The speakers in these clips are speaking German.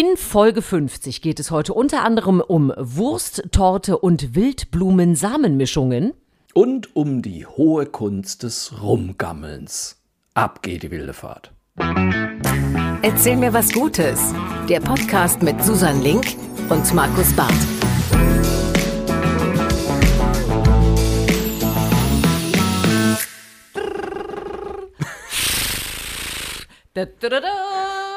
In Folge 50 geht es heute unter anderem um Wurst, Torte und Wildblumensamenmischungen. Und um die hohe Kunst des Rumgammelns. Ab geht die wilde Fahrt. Erzähl mir was Gutes. Der Podcast mit Susan Link und Markus Barth. Da, da, da, da.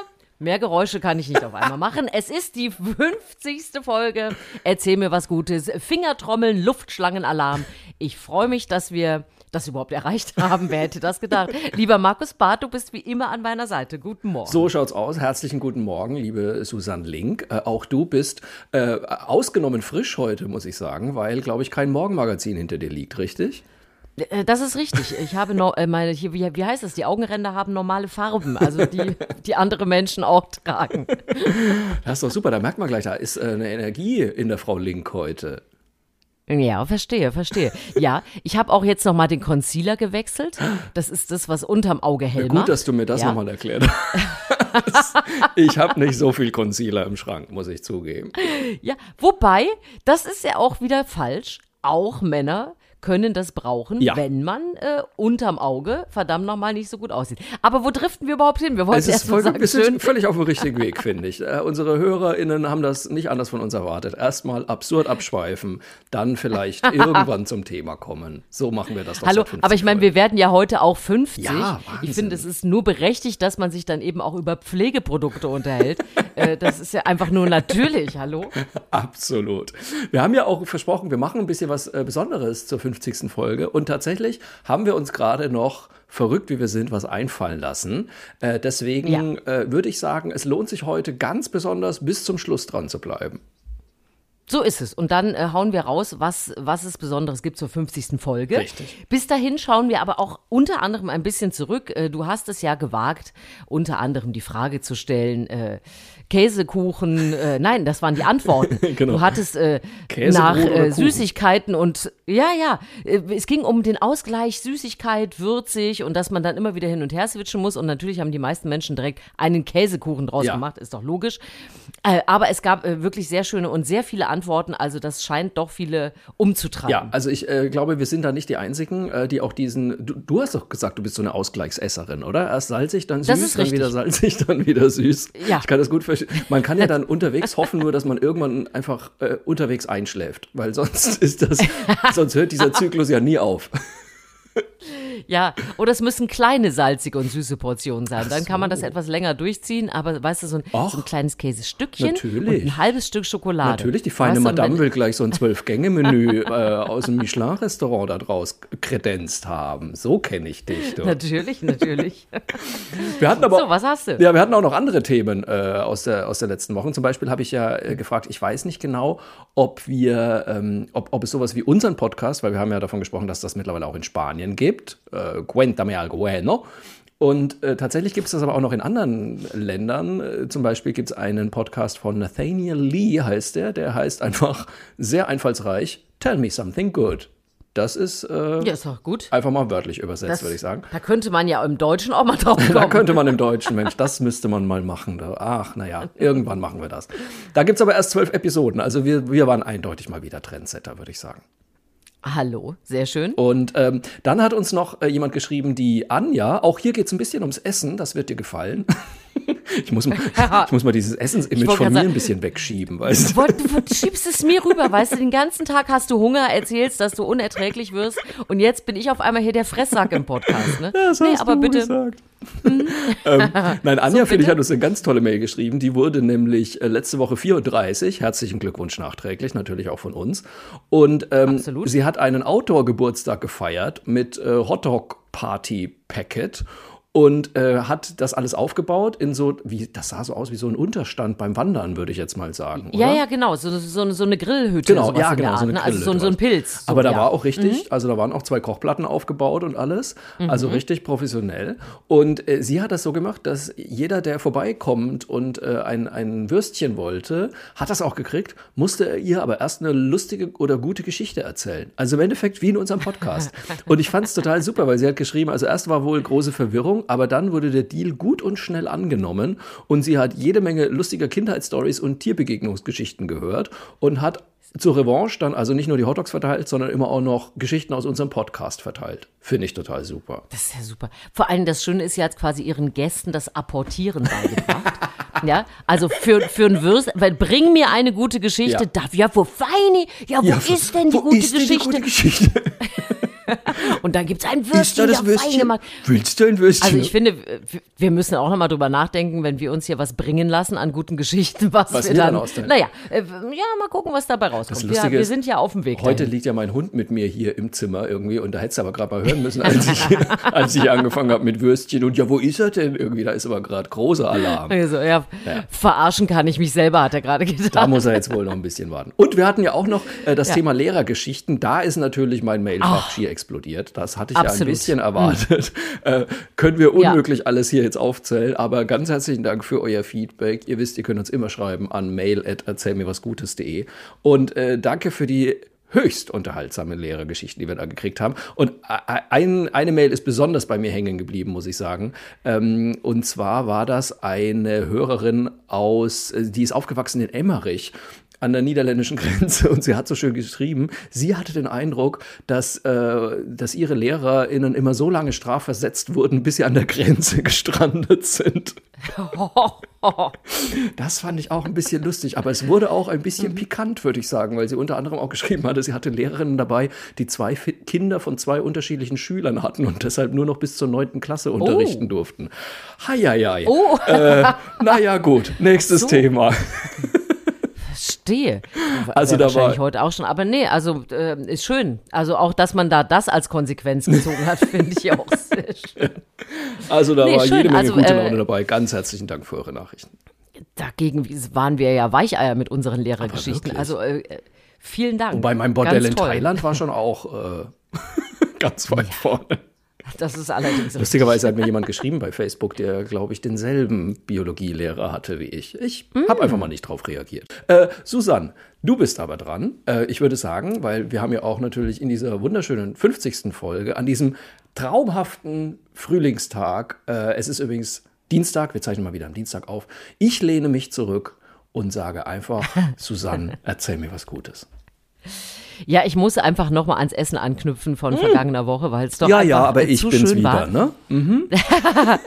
Mehr Geräusche kann ich nicht auf einmal machen. Es ist die 50. Folge. Erzähl mir was Gutes. Fingertrommeln, Luftschlangenalarm. Ich freue mich, dass wir das überhaupt erreicht haben. Wer hätte das gedacht? Lieber Markus Barth, du bist wie immer an meiner Seite. Guten Morgen. So schaut's aus. Herzlichen guten Morgen, liebe Susanne Link. Äh, auch du bist äh, ausgenommen frisch heute, muss ich sagen, weil, glaube ich, kein Morgenmagazin hinter dir liegt, richtig? Äh, Das ist richtig. Ich habe no, äh, meine, hier, wie, wie heißt das? Die Augenränder haben normale Farben, also die, die andere Menschen auch tragen. Das ist doch super, da merkt man gleich, da ist äh, eine Energie in der Frau Link heute. Ja, verstehe, verstehe. Ja, ich habe auch jetzt nochmal den Concealer gewechselt. Das ist das, was unterm Auge hell Gut, macht. dass du mir das Ja. nochmal erklärt hast. ich habe nicht so viel Concealer im Schrank, muss ich zugeben. Ja, wobei, das ist ja auch wieder falsch. Auch Männer können das brauchen, Ja. wenn man äh, unterm Auge verdammt nochmal nicht so gut aussieht. Aber wo driften wir überhaupt hin? Wir wollten Es ist erst voll, sagen, wir sind schön, völlig auf dem richtigen Weg, finde ich. Äh, unsere HörerInnen haben das nicht anders von uns erwartet. Erstmal absurd abschweifen, dann vielleicht irgendwann zum Thema kommen. So machen wir das doch Hallo, seit 50 aber ich meine, wir werden ja heute auch 50. Ja, ich finde, es ist nur berechtigt, dass man sich dann eben auch über Pflegeprodukte unterhält. äh, das ist ja einfach nur natürlich, hallo? Absolut. Wir haben ja auch versprochen, wir machen ein bisschen was äh, Besonderes zur 50. Folge. Und tatsächlich haben wir uns gerade noch, verrückt wie wir sind, was einfallen lassen. Äh, deswegen äh, würde ich sagen, es lohnt sich heute ganz besonders bis zum Schluss dran zu bleiben. So ist es. Und dann äh, hauen wir raus, was, was es Besonderes gibt zur 50. Folge. Richtig. Bis dahin schauen wir aber auch unter anderem ein bisschen zurück. Äh, du hast es ja gewagt, unter anderem die Frage zu stellen, äh, Käsekuchen, äh, nein, das waren die Antworten. Genau. Du hattest äh, nach äh? Süßigkeiten und ja, ja, äh, es ging um den Ausgleich Süßigkeit, würzig und dass man dann immer wieder hin und her switchen muss. Und natürlich haben die meisten Menschen direkt einen Käsekuchen draus Ja. gemacht, ist doch logisch. Äh, aber es gab äh, wirklich sehr schöne und sehr viele Antworten. Also das scheint doch viele umzutreiben. Ja, also ich glaube, wir sind da nicht die Einzigen, die auch diesen. Du, du hast doch gesagt, du bist so eine Ausgleichsesserin, oder? Erst salzig, dann süß, Das ist dann wieder salzig, dann wieder süß. Ja. Ich kann das gut verstehen. Man kann ja dann unterwegs hoffen, nur dass man irgendwann einfach äh, unterwegs einschläft, weil sonst ist das, sonst hört dieser Zyklus ja nie auf. Ja, oder es müssen kleine salzige und süße Portionen sein. Dann kann man das etwas länger durchziehen, aber weißt du, so ein, Ach, so ein kleines Käsestückchen natürlich. und ein halbes Stück Schokolade. Natürlich, die feine Weißt du, Madame will gleich so ein Zwölf-Gänge-Menü äh, aus dem Michelin-Restaurant da draus kredenzt haben. So kenne ich dich. Du. Natürlich, natürlich. Wir hatten aber So, was hast du? Ja, wir hatten auch noch andere Themen äh, aus, der, aus der letzten Woche. Zum Beispiel habe ich ja äh, gefragt, ich weiß nicht genau, ob wir, ähm, ob, ob es sowas wie unseren Podcast, weil wir haben ja davon gesprochen, dass das mittlerweile auch in Spanien gibt. Äh, Cuéntame algo bueno. Und äh, tatsächlich gibt es das aber auch noch in anderen Ländern. Äh, zum Beispiel gibt es einen Podcast von Nathaniel Lee, heißt der. Der heißt einfach sehr einfallsreich, Tell me something good. Das ist äh, Ja, ist doch gut. einfach mal wörtlich übersetzt, würde ich sagen. Da könnte man ja im Deutschen auch mal drauf Da kommen. könnte man im Deutschen, Mensch, das müsste man mal machen. Da. Ach, naja, irgendwann machen wir das. Da gibt es aber erst zwölf Episoden. Also wir, wir waren eindeutig mal wieder Trendsetter, würde ich sagen. Hallo, sehr schön. Und ähm, dann hat uns noch äh, jemand geschrieben, die Anja. Auch hier geht es ein bisschen ums Essen, das wird dir gefallen. ich, muss mal, ich muss mal dieses Essensimage von mir sagen- ein bisschen wegschieben, weißt du? Du schiebst es mir rüber, weißt du, den ganzen Tag hast du Hunger, erzählst, dass du unerträglich wirst und jetzt bin ich auf einmal hier der Fresssack im Podcast, ne? Das nee, hast aber du bitte, gesagt. ähm, nein, Anja, finde ich, hat uns eine ganz tolle Mail geschrieben. Die wurde nämlich äh, letzte Woche 34. Herzlichen Glückwunsch nachträglich, natürlich auch von uns. Und ähm, sie hat einen Outdoor-Geburtstag gefeiert mit äh, Hotdog-Party-Packet. Und äh, hat das alles aufgebaut in so, wie, das sah so aus wie so ein Unterstand beim Wandern, würde ich jetzt mal sagen. Ja, oder? ja, genau, so, so, so eine Grillhütte. Genau, ja, genau, so eine ne? Also so, ein- so ein Pilz. Aber da ja. Mhm. war auch richtig, also da waren auch zwei Kochplatten aufgebaut und alles, also richtig professionell. Und äh, sie hat das so gemacht, dass jeder, der vorbeikommt und äh, ein, ein Würstchen wollte, hat das auch gekriegt, musste er ihr aber erst eine lustige oder gute Geschichte erzählen. Also im Endeffekt wie in unserem Podcast. und ich fand es total super, weil sie hat geschrieben, also erst war wohl große Verwirrung, Ahnung, aber dann wurde der Deal gut und schnell angenommen und sie hat jede Menge lustiger Kindheitsstories und Tierbegegnungsgeschichten gehört und hat zur Revanche dann also nicht nur die Hotdogs verteilt, sondern immer auch noch Geschichten aus unserem Podcast verteilt. Finde ich total super. Das ist ja super. Vor allem das Schöne ist, sie hat quasi ihren Gästen das Apportieren beigebracht. ja, also für, für ein Würst, weil bring mir eine gute Geschichte. Ja. Darf, ja, wo feine, ja, wo ist denn die wo gute ist denn die Geschichte? gute Geschichte? Und dann gibt es ein Ist da Würstchen, das ja, Würstchen? Willst du ein Würstchen? Also ich finde, wir müssen auch nochmal drüber nachdenken, wenn wir uns hier was bringen lassen an guten Geschichten, was, Was wir dann dann, naja, äh, ja, mal gucken, was dabei rauskommt. Wir, wir sind ja auf dem Weg Heute dahin. liegt ja mein Hund mit mir hier im Zimmer irgendwie und da hättest du aber gerade mal hören müssen, als ich, als ich angefangen habe mit Würstchen und ja, wo ist er denn? Irgendwie, da ist aber gerade großer Alarm. Also, ja, verarschen kann ich mich selber, hat er gerade gedacht. Da muss er jetzt wohl noch ein bisschen warten. Und wir hatten ja auch noch äh, das Ja. Thema Lehrergeschichten. Da ist natürlich mein Mailfach schier explodiert. Das hatte ich ja ein Absolut. bisschen erwartet. Äh, können wir Ja. unmöglich alles hier jetzt aufzählen. Aber ganz herzlichen Dank für euer Feedback. Ihr wisst, ihr könnt uns immer schreiben an mail.erzählmirwasgutes.de. Und äh, danke für die höchst unterhaltsame Lehrergeschichten, die wir da gekriegt haben. Und äh, ein, eine Mail ist besonders bei mir hängen geblieben, muss ich sagen. Ähm, und zwar war das eine Hörerin aus, äh, die ist aufgewachsen in Emmerich an der niederländischen Grenze und sie hat so schön geschrieben, sie hatte den Eindruck, dass, äh, dass ihre LehrerInnen immer so lange strafversetzt wurden, bis sie an der Grenze gestrandet sind. Das fand ich auch ein bisschen lustig, aber es wurde auch ein bisschen pikant, würde ich sagen, weil sie unter anderem auch geschrieben hatte, sie hatte Lehrerinnen dabei, die zwei Kinder von zwei unterschiedlichen Schülern hatten und deshalb nur noch bis zur neunten Klasse unterrichten durften. Heieiei. Oh. Äh, naja, gut, nächstes So. Thema. Verstehe. Also da wahrscheinlich war- heute auch schon. Aber nee, also äh, ist schön. Also auch, dass man da das als Konsequenz gezogen hat, finde ich auch sehr schön. Also da Nee, war schön. jede Menge Also, gute äh, Laune dabei. Ganz herzlichen Dank für eure Nachrichten. Dagegen waren wir ja Weicheier mit unseren Lehrergeschichten. Also äh, vielen Dank. Wobei mein Bordell Ganz in toll. Thailand war schon auch äh, ganz weit vorne. Das ist allerdings Lustigerweise hat mir jemand geschrieben bei Facebook, der, glaube ich, denselben Biologielehrer hatte wie ich. Ich Mm. habe einfach mal nicht drauf reagiert. Äh, Susanne, du bist aber dran. Äh, ich würde sagen, weil wir haben ja auch natürlich in dieser wunderschönen 50. Folge, an diesem traumhaften Frühlingstag, äh, es ist übrigens Dienstag, wir zeichnen mal wieder am Dienstag auf, ich lehne mich zurück und sage einfach, Susanne, erzähl mir was Gutes. Ja, ich muss einfach nochmal ans Essen anknüpfen von vergangener Woche, weil es doch. Ja, einfach ja, aber ich zu bin's schön wieder, war. ne?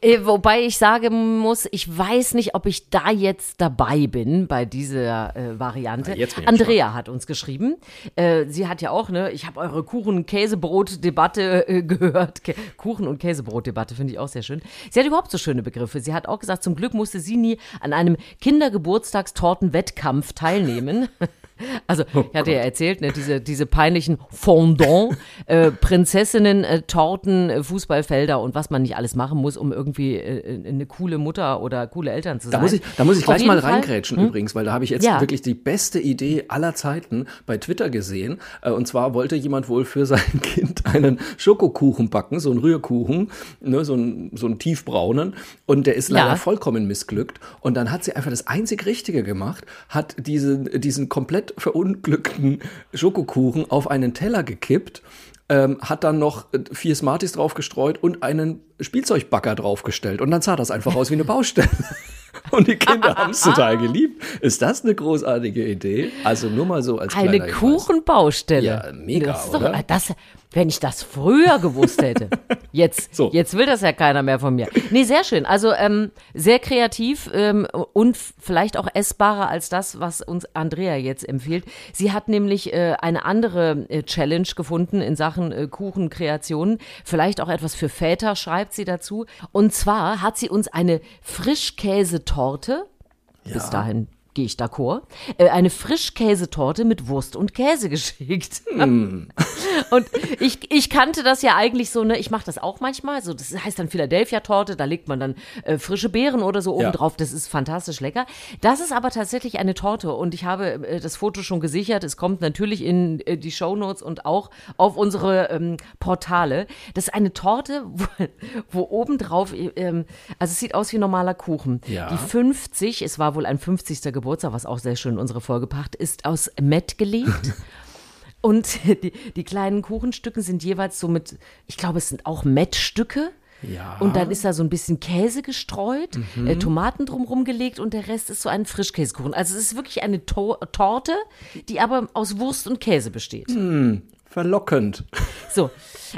Äh, wobei ich sagen muss, ich weiß nicht, ob ich da jetzt dabei bin bei dieser äh, Variante. Na, jetzt bin ich Andrea hat uns geschrieben. Äh, sie hat ja auch, ne, ich habe eure Kuchen-Käsebrot-Debatte äh, gehört. Kä Kuchen- und Käsebrot-Debatte finde ich auch sehr schön. Sie hat überhaupt so schöne Begriffe. Sie hat auch gesagt, zum Glück musste sie nie an einem Kindergeburtstagstortenwettkampf teilnehmen. Also, ich hatte ja erzählt, ne, diese, diese peinlichen Fondant, äh, Prinzessinnen, äh, Torten, äh, Fußballfelder und was man nicht alles machen muss, um irgendwie äh, eine coole Mutter oder coole Eltern zu Da sein. muss ich, da muss ich gleich mal Fall- Hm? reingrätschen übrigens, weil da habe ich jetzt Ja. wirklich die beste Idee aller Zeiten bei Twitter gesehen. Äh, Und zwar wollte jemand wohl für sein Kind einen Schokokuchen backen, so einen Rührkuchen, ne, so einen, so einen tiefbraunen. Und der ist leider Ja. vollkommen missglückt. Und dann hat sie einfach das einzig Richtige gemacht, hat diesen, diesen komplett verunglückten Schokokuchen auf einen Teller gekippt. Ähm, hat dann noch äh, vier Smarties draufgestreut und einen Spielzeugbagger draufgestellt. Und dann sah das einfach aus wie eine Baustelle. Und die Kinder haben es total geliebt. Ist das eine großartige Idee? Also nur mal so als Eine. Kuchenbaustelle. Ja, mega, das ist doch, oder? Das, wenn ich das früher gewusst hätte. Jetzt, So. jetzt will das ja keiner mehr von mir. Nee, sehr schön. Also ähm, sehr kreativ ähm, und vielleicht auch essbarer als das, was uns Andrea jetzt empfiehlt. Sie hat nämlich äh, eine andere äh, Challenge gefunden in Sachen äh, Kuchenkreationen. Vielleicht auch etwas für Väter, schreibt sie dazu. Und zwar hat sie uns eine Frischkäsetorte bis dahin gehe ich d'accord, äh, eine Frischkäsetorte mit Wurst und Käse geschickt. Hm. und ich, ich kannte das ja eigentlich so, ne, ich mache das auch manchmal, so das heißt dann Philadelphia-Torte, da legt man dann äh, frische Beeren oder so oben Ja. drauf, das ist fantastisch lecker. Das ist aber tatsächlich eine Torte und ich habe äh, das Foto schon gesichert, es kommt natürlich in äh, die Shownotes und auch auf unsere ähm, Portale. Das ist eine Torte, wo, wo obendrauf, ähm, also es sieht aus wie normaler Kuchen. Ja. Die 50, es war wohl ein 50. Geburtstag, was auch sehr schön in unsere Folge passt, ist aus Mett gelegt. Und die, die kleinen Kuchenstücken sind jeweils so mit, ich glaube, es sind auch Mettstücke. Ja. Und dann ist da so ein bisschen Käse gestreut, äh, Tomaten drumherum gelegt und der Rest ist so ein Frischkäsekuchen. Also es ist wirklich eine to Torte, die aber aus Wurst und Käse besteht. Verlockend. So,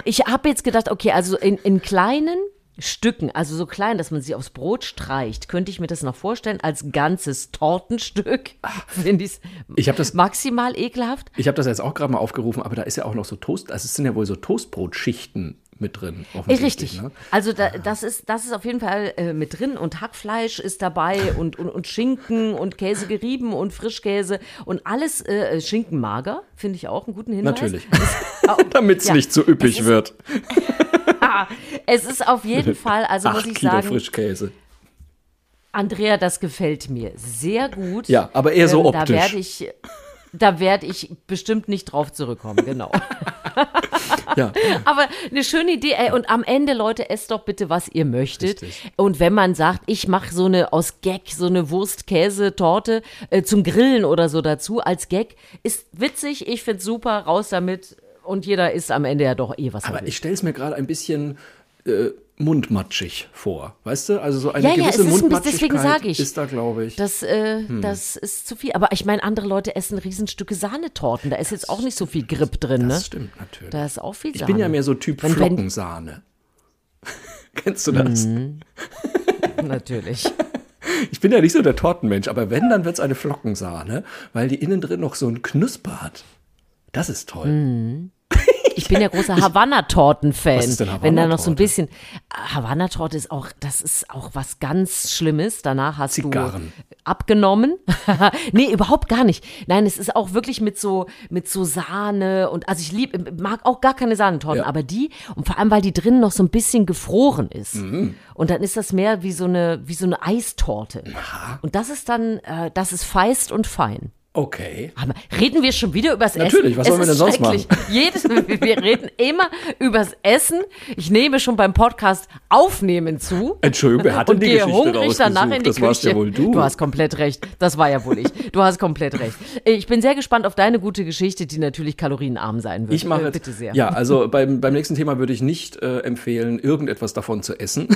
ich habe jetzt gedacht, okay, also in, in kleinen Stücken, also so klein, dass man sie aufs Brot streicht, könnte ich mir das noch vorstellen, als ganzes Tortenstück. Finde ich Ich habe das- maximal ekelhaft. Ich habe das jetzt auch gerade mal aufgerufen, aber da ist ja auch noch so Toast, also es sind ja wohl so Toastbrotschichten mit drin. Äh, Richtig. Ne? Also da, das, ist, das ist auf jeden Fall äh, mit drin und Hackfleisch ist dabei und, und, und Schinken und Käse gerieben und Frischkäse und alles äh, Schinkenmager, finde ich auch einen guten Hinweis. Natürlich. Damit es ja. nicht so üppig wird. Es ist auf jeden Fall, also muss Acht ich Kilo sagen, Frischkäse. Andrea, das gefällt mir sehr gut. Ja, aber eher so Ähm, Da optisch. werde ich, da werde ich bestimmt nicht drauf zurückkommen, genau. Ja. Aber eine schöne Idee. Ey, und am Ende, Leute, esst doch bitte, was ihr möchtet. Richtig. Und wenn man sagt, ich mache so eine aus Gag, so eine Wurst-Käse-Torte äh, zum Grillen oder so dazu als Gag, ist witzig. Ich find's super. Raus damit. Und jeder isst am Ende ja doch eh was er Aber ich stelle es mir gerade ein bisschen äh, mundmatschig vor. Weißt du? Also so eine Ja, ja, gewisse ist ein bisschen- Mundmatschigkeit deswegen sag ich. ist da, glaube ich. Das, äh, das ist zu viel. Aber ich meine, andere Leute essen Riesenstücke Sahnetorten. Da ist jetzt auch nicht so viel Grip drin, ne? das stimmt natürlich. Da ist auch viel ich Sahne. bin ja mehr so Typ Wenn- wenn- Flockensahne. Kennst du das? Natürlich. Ich bin ja nicht so der Tortenmensch, aber wenn, dann wird es eine Flockensahne, weil die innen drin noch so ein Knusper hat. Das ist toll. Mhm. Ich bin ja großer Havanna-Torten-Fan. Denn Wenn da noch so ein bisschen. Havanna-Torte ist auch, das ist auch was ganz Schlimmes. Danach hast Zigarren. du abgenommen. nee, überhaupt gar nicht. Nein, es ist auch wirklich mit so, mit so Sahne und, also ich lieb, mag auch gar keine Sahnetorten, Ja. aber die, und vor allem, weil die drin noch so ein bisschen gefroren ist. Mhm. Und dann ist das mehr wie so eine, wie so eine Eistorte. Und das ist dann, äh, das ist feist und fein. Okay. Aber reden wir schon wieder übers Natürlich, Essen? was Es sollen wir denn sonst schrecklich. Jedes, wir reden immer übers Essen. Ich nehme schon beim Podcast Aufnehmen zu. Entschuldigung, wer hat denn und die gehe Geschichte hungrig danach in die Das warst Küche. ja wohl du. hast komplett recht. Das war ja wohl ich. Du hast komplett recht. Ich bin sehr gespannt auf deine gute Geschichte, die natürlich kalorienarm sein wird. Ich mache Äh, bitte sehr. Ja, also beim, beim nächsten Thema würde ich nicht äh, empfehlen, irgendetwas davon zu essen.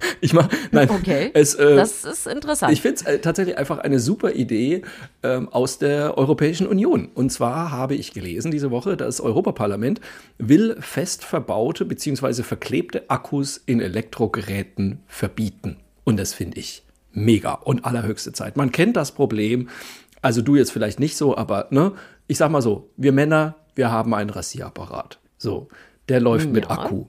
ich mache, nein, Okay. es, äh, das ist interessant. ich finde es äh, tatsächlich einfach eine super Idee ähm, aus der Europäischen Union. Und zwar habe ich gelesen diese Woche, das Europaparlament will fest verbaute bzw. verklebte Akkus in Elektrogeräten verbieten. Und das finde ich mega und allerhöchste Zeit. Man kennt das Problem, also du jetzt vielleicht nicht so, aber ne, ich sag mal so, wir Männer, wir haben einen Rasierapparat. So, der läuft mit Ja. Akku.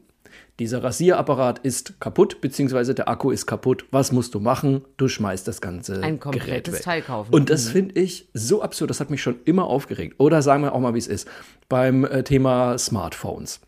Dieser Rasierapparat ist kaputt, beziehungsweise der Akku ist kaputt. Was musst du machen? Du schmeißt das ganze Ein Gerät komplettes weg. Teil kaufen. Und das finde ich so absurd. Das hat mich schon immer aufgeregt. Oder sagen wir auch mal, wie es ist. Beim äh, Thema Smartphones.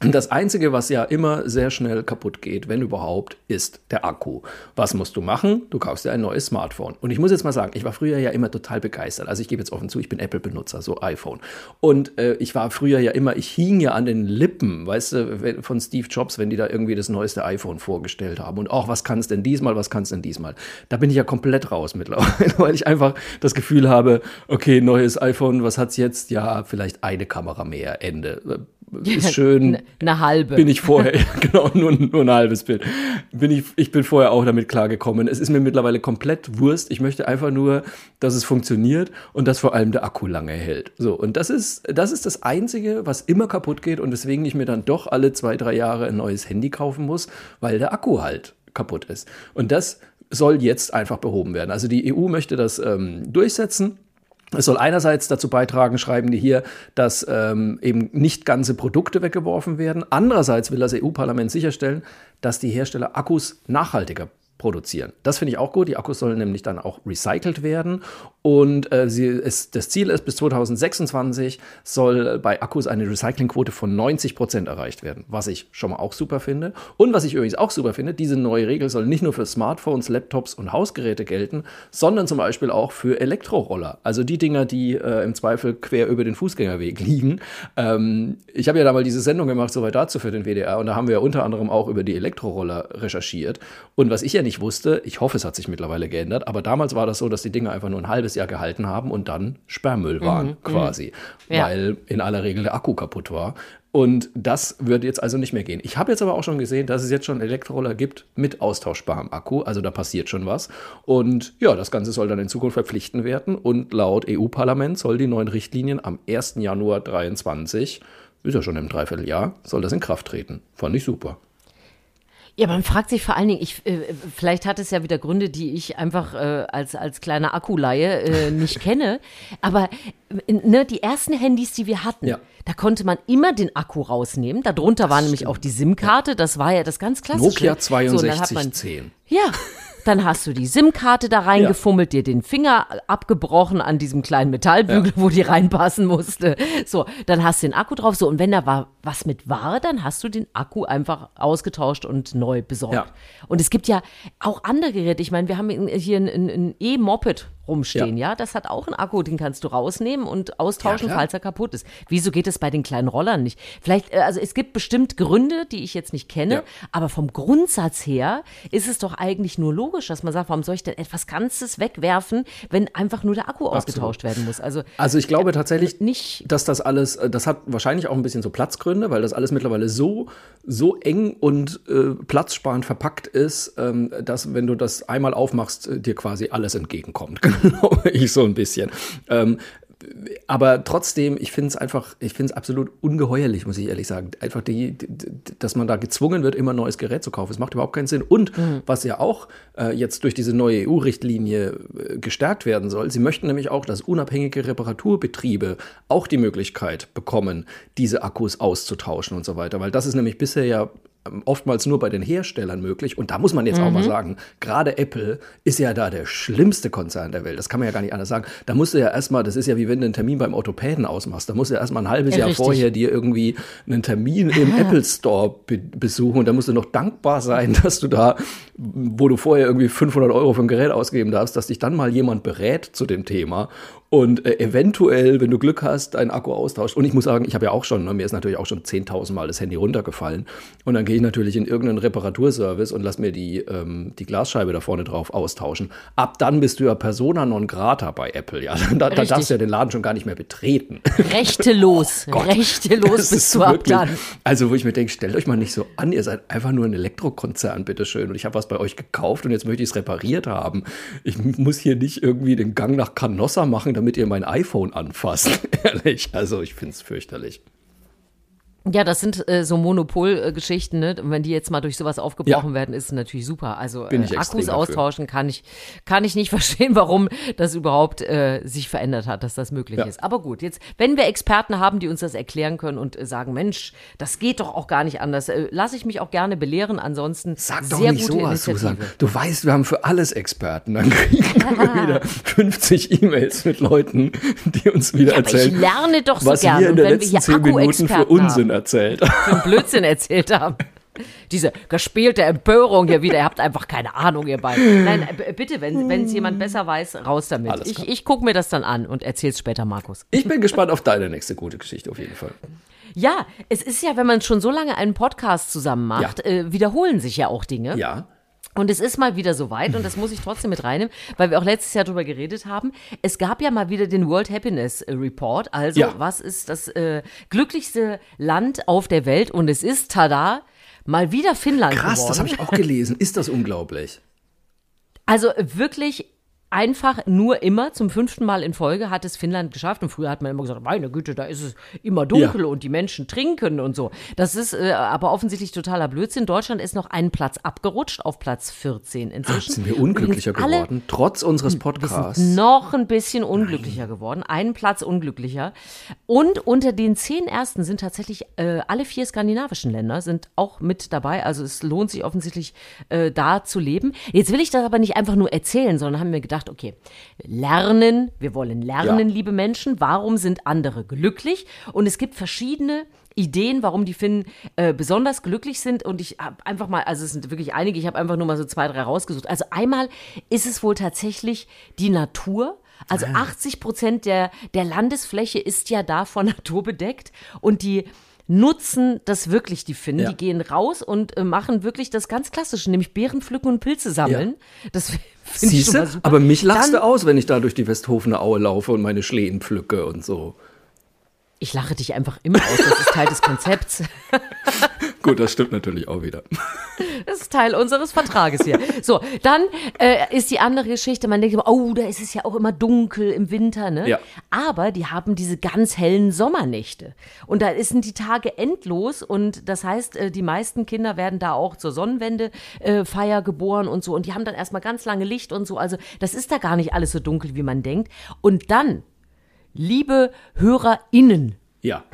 Das Einzige, was ja immer sehr schnell kaputt geht, wenn überhaupt, ist der Akku. Was musst du machen? Du kaufst dir ein neues Smartphone. Und ich muss jetzt mal sagen, ich war früher ja immer total begeistert. Also ich gebe jetzt offen zu, ich bin Apple-Benutzer, so iPhone. Und äh, ich war früher ja immer, ich hing ja an den Lippen, weißt du, von Steve Jobs, wenn die da irgendwie das neueste iPhone vorgestellt haben. Und auch, was kann es denn diesmal, was kann es denn diesmal? Da bin ich ja komplett raus mittlerweile, weil ich einfach das Gefühl habe, okay, neues iPhone, was hat's jetzt? Ja, vielleicht eine Kamera mehr, Ende. Ist schön, Eine ne halbe. bin ich vorher, genau, nur, nur ein halbes Bild. Bin ich, ich bin vorher auch damit klargekommen. Es ist mir mittlerweile komplett Wurst. Ich möchte einfach nur, dass es funktioniert und dass vor allem der Akku lange hält. So, und das ist, das ist das Einzige, was immer kaputt geht und weswegen ich mir dann doch alle zwei, drei Jahre ein neues Handy kaufen muss, weil der Akku halt kaputt ist. Und das soll jetzt einfach behoben werden. Also die EU möchte das ähm, durchsetzen. Es soll einerseits dazu beitragen, schreiben die hier, dass ähm, eben nicht ganze Produkte weggeworfen werden. Andererseits will das EU-Parlament sicherstellen, dass die Hersteller Akkus nachhaltiger produzieren. Das finde ich auch gut. Die Akkus sollen nämlich dann auch recycelt werden. Und äh, sie, es, das Ziel ist, bis 2026 soll bei Akkus eine Recyclingquote von 90 Prozent erreicht werden, was ich schon mal auch super finde. Und was ich übrigens auch super finde, diese neue Regel soll nicht nur für Smartphones, Laptops und Hausgeräte gelten, sondern zum Beispiel auch für Elektroroller. Also die Dinger, die äh, im Zweifel quer über den Fußgängerweg liegen. Ähm, ich habe ja da mal diese Sendung gemacht, soweit dazu für den WDR. Und da haben wir unter anderem auch über die Elektroroller recherchiert. Und was ich ja nicht wusste, ich hoffe, es hat sich mittlerweile geändert, aber damals war das so, dass die Dinger einfach nur ein halbes Jahr gehalten haben und dann Sperrmüll waren, quasi. Ja. Weil in aller Regel der Akku kaputt war. Und das wird jetzt also nicht mehr gehen. Ich habe jetzt aber auch schon gesehen, dass es jetzt schon Elektroroller gibt mit austauschbarem Akku. Also da passiert schon was. Und ja, das Ganze soll dann in Zukunft verpflichtend werden. Und laut EU-Parlament soll die neuen Richtlinien am 1. Januar 2023, ist ja schon im Dreivierteljahr, soll das in Kraft treten. Fand ich super. Ja, man fragt sich vor allen Dingen, ich, äh, vielleicht hat es ja wieder Gründe, die ich einfach äh, als, als kleiner Akkuleihe äh, nicht kenne. Aber äh, ne, die ersten Handys, die wir hatten, Ja. da konnte man immer den Akku rausnehmen. Darunter war nämlich auch die SIM-Karte. Das war ja das ganz klassische. Nokia So, und dann hat man- 6210. ja. Dann hast du die SIM-Karte da reingefummelt, dir den Finger abgebrochen an diesem kleinen Metallbügel, wo die reinpassen musste. So, dann hast du den Akku drauf. So, und wenn da war was mit war, dann hast du den Akku einfach ausgetauscht und neu besorgt. Ja. Und es gibt ja auch andere Geräte. Ich meine, wir haben hier ein, ein, ein E-Moped rumstehen, ja. Das hat auch einen Akku, den kannst du rausnehmen und austauschen, Ja, falls er kaputt ist. Wieso geht es bei den kleinen Rollern nicht? Vielleicht, äh, also es gibt bestimmt Gründe, die ich jetzt nicht kenne, Ja. aber vom Grundsatz her ist es doch eigentlich nur logisch, dass man sagt, warum soll ich denn etwas Ganzes wegwerfen, wenn einfach nur der Akku ausgetauscht werden muss? Also Also ich glaube tatsächlich nicht- dass das alles, äh, das hat wahrscheinlich auch ein bisschen so Platzgründe, weil das alles mittlerweile so, so eng und äh, platzsparend verpackt ist, ähm, dass wenn du das einmal aufmachst, äh, dir quasi alles entgegenkommt, glaube ich so ein bisschen. Ähm, aber trotzdem, ich finde es einfach, ich finde es absolut ungeheuerlich, muss ich ehrlich sagen. Einfach die, die, dass man da gezwungen wird, immer ein neues Gerät zu kaufen. Es macht überhaupt keinen Sinn. Und was ja auch äh, jetzt durch diese neue EU-Richtlinie äh, gestärkt werden soll, sie möchten nämlich auch, dass unabhängige Reparaturbetriebe auch die Möglichkeit bekommen, diese Akkus auszutauschen und so weiter. Weil das ist nämlich bisher ja oftmals nur bei den Herstellern möglich. Und da muss man jetzt auch mal sagen, gerade Apple ist ja da der schlimmste Konzern der Welt. Das kann man ja gar nicht anders sagen. Da musst du ja erstmal, das ist ja wie wenn du einen Termin beim Orthopäden ausmachst. Da musst du ja erstmal ein halbes Ja, Jahr richtig. vorher dir irgendwie einen Termin im Apple Store be besuchen. Und da musst du noch dankbar sein, dass du da, wo du vorher irgendwie 500 Euro für ein Gerät ausgeben darfst, dass dich dann mal jemand berät zu dem Thema und äh, eventuell, wenn du Glück hast, deinen Akku austauscht. Und ich muss sagen, ich habe ja auch schon, ne, mir ist natürlich auch schon 10.000 Mal das Handy runtergefallen. Und dann gehe ich natürlich in irgendeinen Reparaturservice und lass mir die, ähm, die Glasscheibe da vorne drauf austauschen. Ab dann bist du ja persona non grata bei Apple. Ja, da, da darfst du ja den Laden schon gar nicht mehr betreten. rechtelos, rechtelos Das bist ist du ab wirklich- dann. Also, wo ich mir denke, stellt euch mal nicht so an, ihr seid einfach nur ein Elektrokonzern, bitteschön. Und ich habe was bei euch gekauft und jetzt möchte ich es repariert haben. Ich muss hier nicht irgendwie den Gang nach Canossa machen, damit ihr mein iPhone anfasst. Ehrlich. Also, ich finde es fürchterlich. Ja, das sind äh, so Monopolgeschichten, ne? Und wenn die jetzt mal durch sowas aufgebrochen Ja. werden, ist es natürlich super. Also ich äh, Akkus austauschen kann ich, kann ich nicht verstehen, warum das überhaupt äh, sich verändert hat, dass das möglich Ja. ist. Aber gut, jetzt, wenn wir Experten haben, die uns das erklären können und äh, sagen, Mensch, das geht doch auch gar nicht anders, äh, lasse ich mich auch gerne belehren. Ansonsten Sag doch sehr nicht gute sowas. Susan. Du weißt, wir haben für alles Experten. Dann kriegen wir wieder 50 E-Mails mit Leuten, die uns wieder ich erzählen, lerne doch so was gerne. wir in der wenn wir letzten hier 10 Minuten für Unsinn haben. Erzählt. für Blödsinn erzählt haben. Diese gespielte Empörung hier wieder. Ihr habt einfach keine Ahnung, ihr beiden. Nein, bitte, wenn es jemand besser weiß, raus damit. Alles Ich, ich gucke mir das dann an und erzähl's später, Markus. Ich bin gespannt auf deine nächste gute Geschichte auf jeden Fall. Ja, es ist ja, wenn man schon so lange einen Podcast zusammen macht, Ja. äh, wiederholen sich ja auch Dinge. Ja. Und es ist mal wieder soweit, und das muss ich trotzdem mit reinnehmen, weil wir auch letztes Jahr drüber geredet haben. Es gab ja mal wieder den World Happiness Report. Also, Ja. was ist das äh, glücklichste Land auf der Welt? Und es ist, tada, mal wieder Finnland Krass, geworden. das habe ich auch gelesen. Ist das unglaublich? Also wirklich einfach nur immer zum fünften Mal in Folge hat es Finnland geschafft. Und früher hat man immer gesagt, meine Güte, da ist es immer dunkel Ja. und die Menschen trinken und so. Das ist äh, aber offensichtlich totaler Blödsinn. Deutschland ist noch einen Platz abgerutscht auf Platz 14 inzwischen. Sind wir unglücklicher geworden, trotz unseres wir Podcasts. sind noch ein bisschen unglücklicher geworden, einen Platz unglücklicher. Und unter den zehn ersten sind tatsächlich äh, alle vier skandinavischen Länder sind auch mit dabei. Also es lohnt sich offensichtlich äh, da zu leben. Jetzt will ich das aber nicht einfach nur erzählen, sondern haben mir gedacht, okay, lernen, wir wollen lernen, Ja. liebe Menschen. Warum sind andere glücklich? Und es gibt verschiedene Ideen, warum die Finnen äh, besonders glücklich sind. Und ich habe einfach mal, also es sind wirklich einige, ich habe einfach nur mal so zwei, drei rausgesucht. Also einmal ist es wohl tatsächlich die Natur. Also 80 Prozent der, der Landesfläche ist ja da von Natur bedeckt. Und die nutzen das wirklich, die Finnen. Ja. Die gehen raus und äh, machen wirklich das ganz Klassische, nämlich Beeren pflücken und Pilze sammeln. Das finde ich super. Aber mich lachst Dann- du aus, wenn ich da durch die Westhofener Aue laufe und meine Schlehen pflücke und so. Ich lache dich einfach immer aus. Das ist Teil des Konzepts. Gut, das stimmt natürlich auch wieder. Das ist Teil unseres Vertrages hier. So, dann äh, ist die andere Geschichte, man denkt immer, oh, da ist es ja auch immer dunkel im Winter, ne? Ja. Aber die haben diese ganz hellen Sommernächte. Und da sind die Tage endlos und das heißt, äh, die meisten Kinder werden da auch zur Sonnenwende äh, Feier geboren und so. Und die haben dann erstmal ganz lange Licht und so. Also das ist da gar nicht alles so dunkel, wie man denkt. Und dann, liebe HörerInnen, Ja.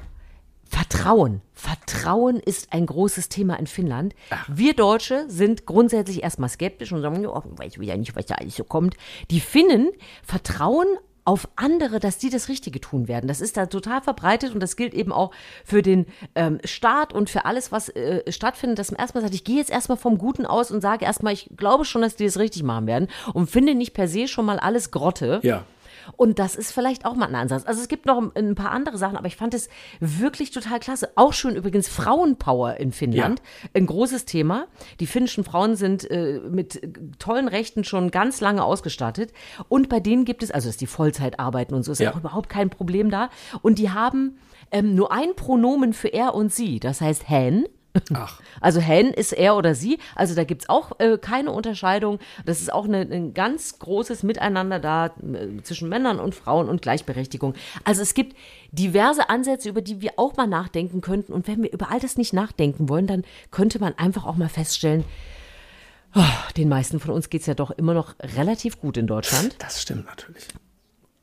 Vertrauen. Vertrauen ist ein großes Thema in Finnland. Wir Deutsche sind grundsätzlich erstmal skeptisch und sagen, oh, ich weiß wieder nicht, was da alles so kommt. Die Finnen vertrauen auf andere, dass die das Richtige tun werden. Das ist da total verbreitet und das gilt eben auch für den ähm, Staat und für alles, was äh, stattfindet, dass man erstmal sagt, ich gehe jetzt erstmal vom Guten aus und sage erstmal, ich glaube schon, dass die das richtig machen werden und finde nicht per se schon mal alles Grotte. Ja. Und das ist vielleicht auch mal ein Ansatz. Also es gibt noch ein- paar andere Sachen, aber ich fand es wirklich total klasse. Auch schön übrigens Frauenpower in Finnland. Ein großes Thema. Die finnischen Frauen sind äh, mit tollen Rechten schon ganz lange ausgestattet. Und bei denen gibt es, also dass die Vollzeit arbeiten und so, ist Ja. auch überhaupt kein Problem da. Und die haben ähm, nur ein Pronomen für er und sie. Das heißt hen. Ach. Also hen ist er oder sie. Also da gibt es auch äh, keine Unterscheidung. Das ist auch eine, ein ganz großes Miteinander da äh, zwischen Männern und Frauen und Gleichberechtigung. Also es gibt diverse Ansätze, über die wir auch mal nachdenken könnten. Und wenn wir über all das nicht nachdenken wollen, dann könnte man einfach auch mal feststellen, oh, den meisten von uns geht es ja doch immer noch relativ gut in Deutschland. Das stimmt natürlich.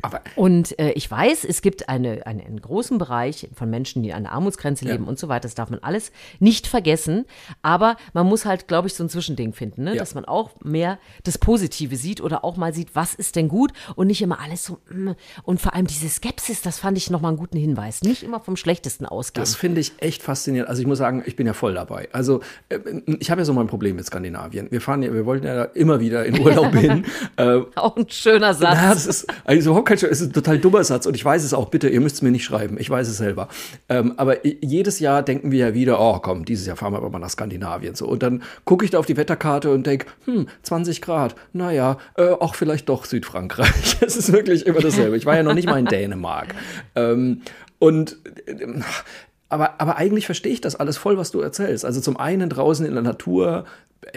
Aber Und äh, ich weiß, es gibt eine, eine, einen großen Bereich von Menschen, die an der Armutsgrenze leben und so weiter. Das darf man alles nicht vergessen. Aber man muss halt, glaube ich, so ein Zwischending finden, ne? Ja. dass man auch mehr das Positive sieht oder auch mal sieht, was ist denn gut und nicht immer alles so. mm. Und vor allem diese Skepsis, das fand ich nochmal einen guten Hinweis. Nicht immer vom Schlechtesten ausgehen. Das finde ich echt faszinierend. Also ich muss sagen, ich bin ja voll dabei. Also äh, ich habe ja so mein Problem mit Skandinavien. Wir fahren ja, wir wollten ja immer wieder in Urlaub hin. Äh, auch ein schöner Satz. Ja, das ist also kein Schö- es ist ein total dummer Satz und ich weiß es auch, bitte, ihr müsst es mir nicht schreiben, ich weiß es selber. Ähm, aber jedes Jahr denken wir ja wieder, oh komm, dieses Jahr fahren wir aber mal nach Skandinavien. So. Und dann gucke ich da auf die Wetterkarte und denke, hm, 20 Grad, naja, äh, auch vielleicht doch Südfrankreich. Es ist wirklich immer dasselbe. Ich war ja noch nicht mal in Dänemark. Ähm, und ähm, aber, aber eigentlich verstehe ich das alles voll, was du erzählst. Also zum einen draußen in der Natur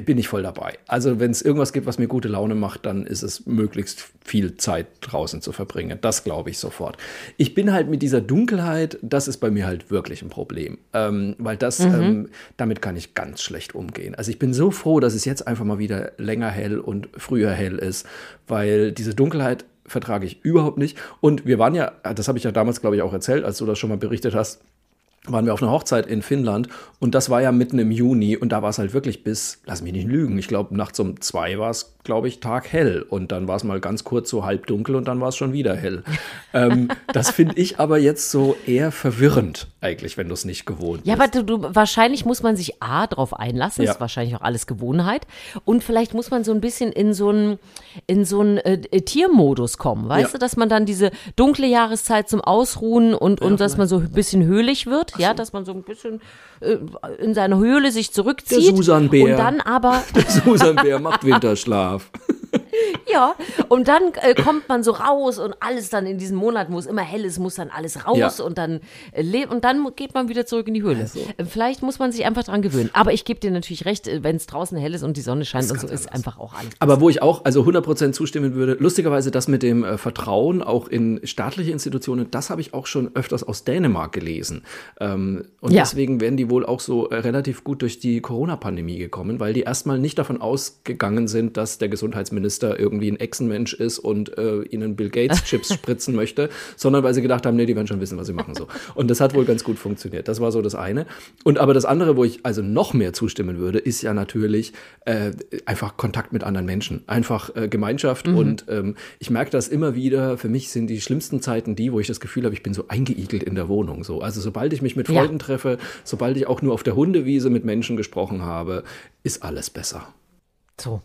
bin ich voll dabei. Also wenn es irgendwas gibt, was mir gute Laune macht, dann ist es möglichst viel Zeit draußen zu verbringen. Das glaube ich sofort. Ich bin halt mit dieser Dunkelheit, das ist bei mir halt wirklich ein Problem, ähm, weil das, ähm, damit kann ich ganz schlecht umgehen. Also ich bin so froh, dass es jetzt einfach mal wieder länger hell und früher hell ist, weil diese Dunkelheit vertrage ich überhaupt nicht. Und wir waren ja, das habe ich ja damals, glaube ich, auch erzählt, als du das schon mal berichtet hast, waren wir auf einer Hochzeit in Finnland und das war ja mitten im Juni und da war es halt wirklich bis, lass mich nicht lügen, ich glaube nachts um zwei war es, glaube ich, taghell und dann war es mal ganz kurz so halb dunkel und dann war es schon wieder hell. ähm, das finde ich aber jetzt so eher verwirrend eigentlich, wenn du es nicht gewohnt Ja, bist. aber du, du, wahrscheinlich muss man sich A, drauf einlassen, Ja. ist wahrscheinlich auch alles Gewohnheit. Und vielleicht muss man so ein bisschen in so einen, in so einen äh, äh, Tiermodus kommen, weißt Ja. du, dass man dann diese dunkle Jahreszeit zum Ausruhen und, und dass man so ein bisschen höhlich wird, ja, dass man so ein bisschen äh, in seine Höhle sich zurückzieht. Der Susanbär. Und dann aber, Susan Bär macht Winterschlaf. Ja, und dann äh, kommt man so raus und alles dann in diesen Monaten, wo es immer hell ist, muss dann alles raus Ja. und dann äh, und dann geht man wieder zurück in die Höhle. Äh, Vielleicht muss man sich einfach dran gewöhnen. Aber ich gebe dir natürlich recht, äh, wenn es draußen hell ist und die Sonne scheint und so, ist einfach auch alles. Aber wo ich auch also 100% zustimmen würde, lustigerweise das mit dem äh, Vertrauen auch in staatliche Institutionen, das habe ich auch schon öfters aus Dänemark gelesen. Ähm, und Ja. deswegen werden die wohl auch so äh, relativ gut durch die Corona-Pandemie gekommen, weil die erstmal nicht davon ausgegangen sind, dass der Gesundheitsminister irgendwie ein Echsenmensch ist und äh, ihnen Bill Gates Chips spritzen möchte, sondern weil sie gedacht haben, nee, die werden schon wissen, was sie machen so. Und das hat wohl ganz gut funktioniert. Das war so das eine. Und aber das andere, wo ich also noch mehr zustimmen würde, ist ja natürlich äh, einfach Kontakt mit anderen Menschen, einfach äh, Gemeinschaft. Und ähm, ich merke das immer wieder. Für mich sind die schlimmsten Zeiten die, wo ich das Gefühl habe, ich bin so eingeigelt in der Wohnung. So, also sobald ich mich mit Ja. Freunden treffe, sobald ich auch nur auf der Hundewiese mit Menschen gesprochen habe, ist alles besser. So,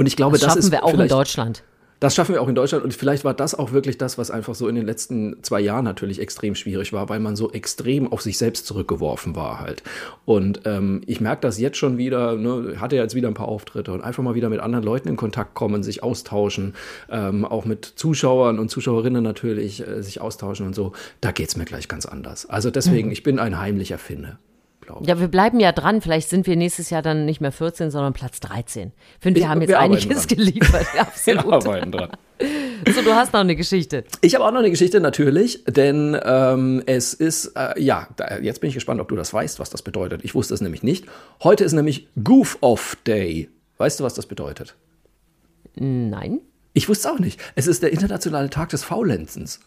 Und ich glaube, das das, schaffen ist wir auch in Deutschland. Das schaffen wir auch in Deutschland und vielleicht war das auch wirklich das, was einfach so in den letzten zwei Jahren natürlich extrem schwierig war, weil man so extrem auf sich selbst zurückgeworfen war halt. Und ähm, ich merke das jetzt schon wieder, ne, hatte jetzt wieder ein paar Auftritte und einfach mal wieder mit anderen Leuten in Kontakt kommen, sich austauschen, ähm, auch mit Zuschauern und Zuschauerinnen natürlich äh, sich austauschen und so. Da geht es mir gleich ganz anders. Also deswegen, mhm. ich bin ein heimlicher Finne glaube ich. Ja, wir bleiben ja dran. Vielleicht sind wir nächstes Jahr dann nicht mehr 14, sondern Platz 13. Ich finde, wir haben jetzt wir einiges dran. geliefert. Absolut. Wir arbeiten dran. So, du hast noch eine Geschichte. Ich habe auch noch eine Geschichte, natürlich, denn ähm, es ist, äh, ja, da, jetzt bin ich gespannt, ob du das weißt, was das bedeutet. Ich wusste es nämlich nicht. Heute ist nämlich Goof-Off Day. Weißt du, was das bedeutet? Nein. Ich wusste es auch nicht. Es ist der internationale Tag des Faulenzens.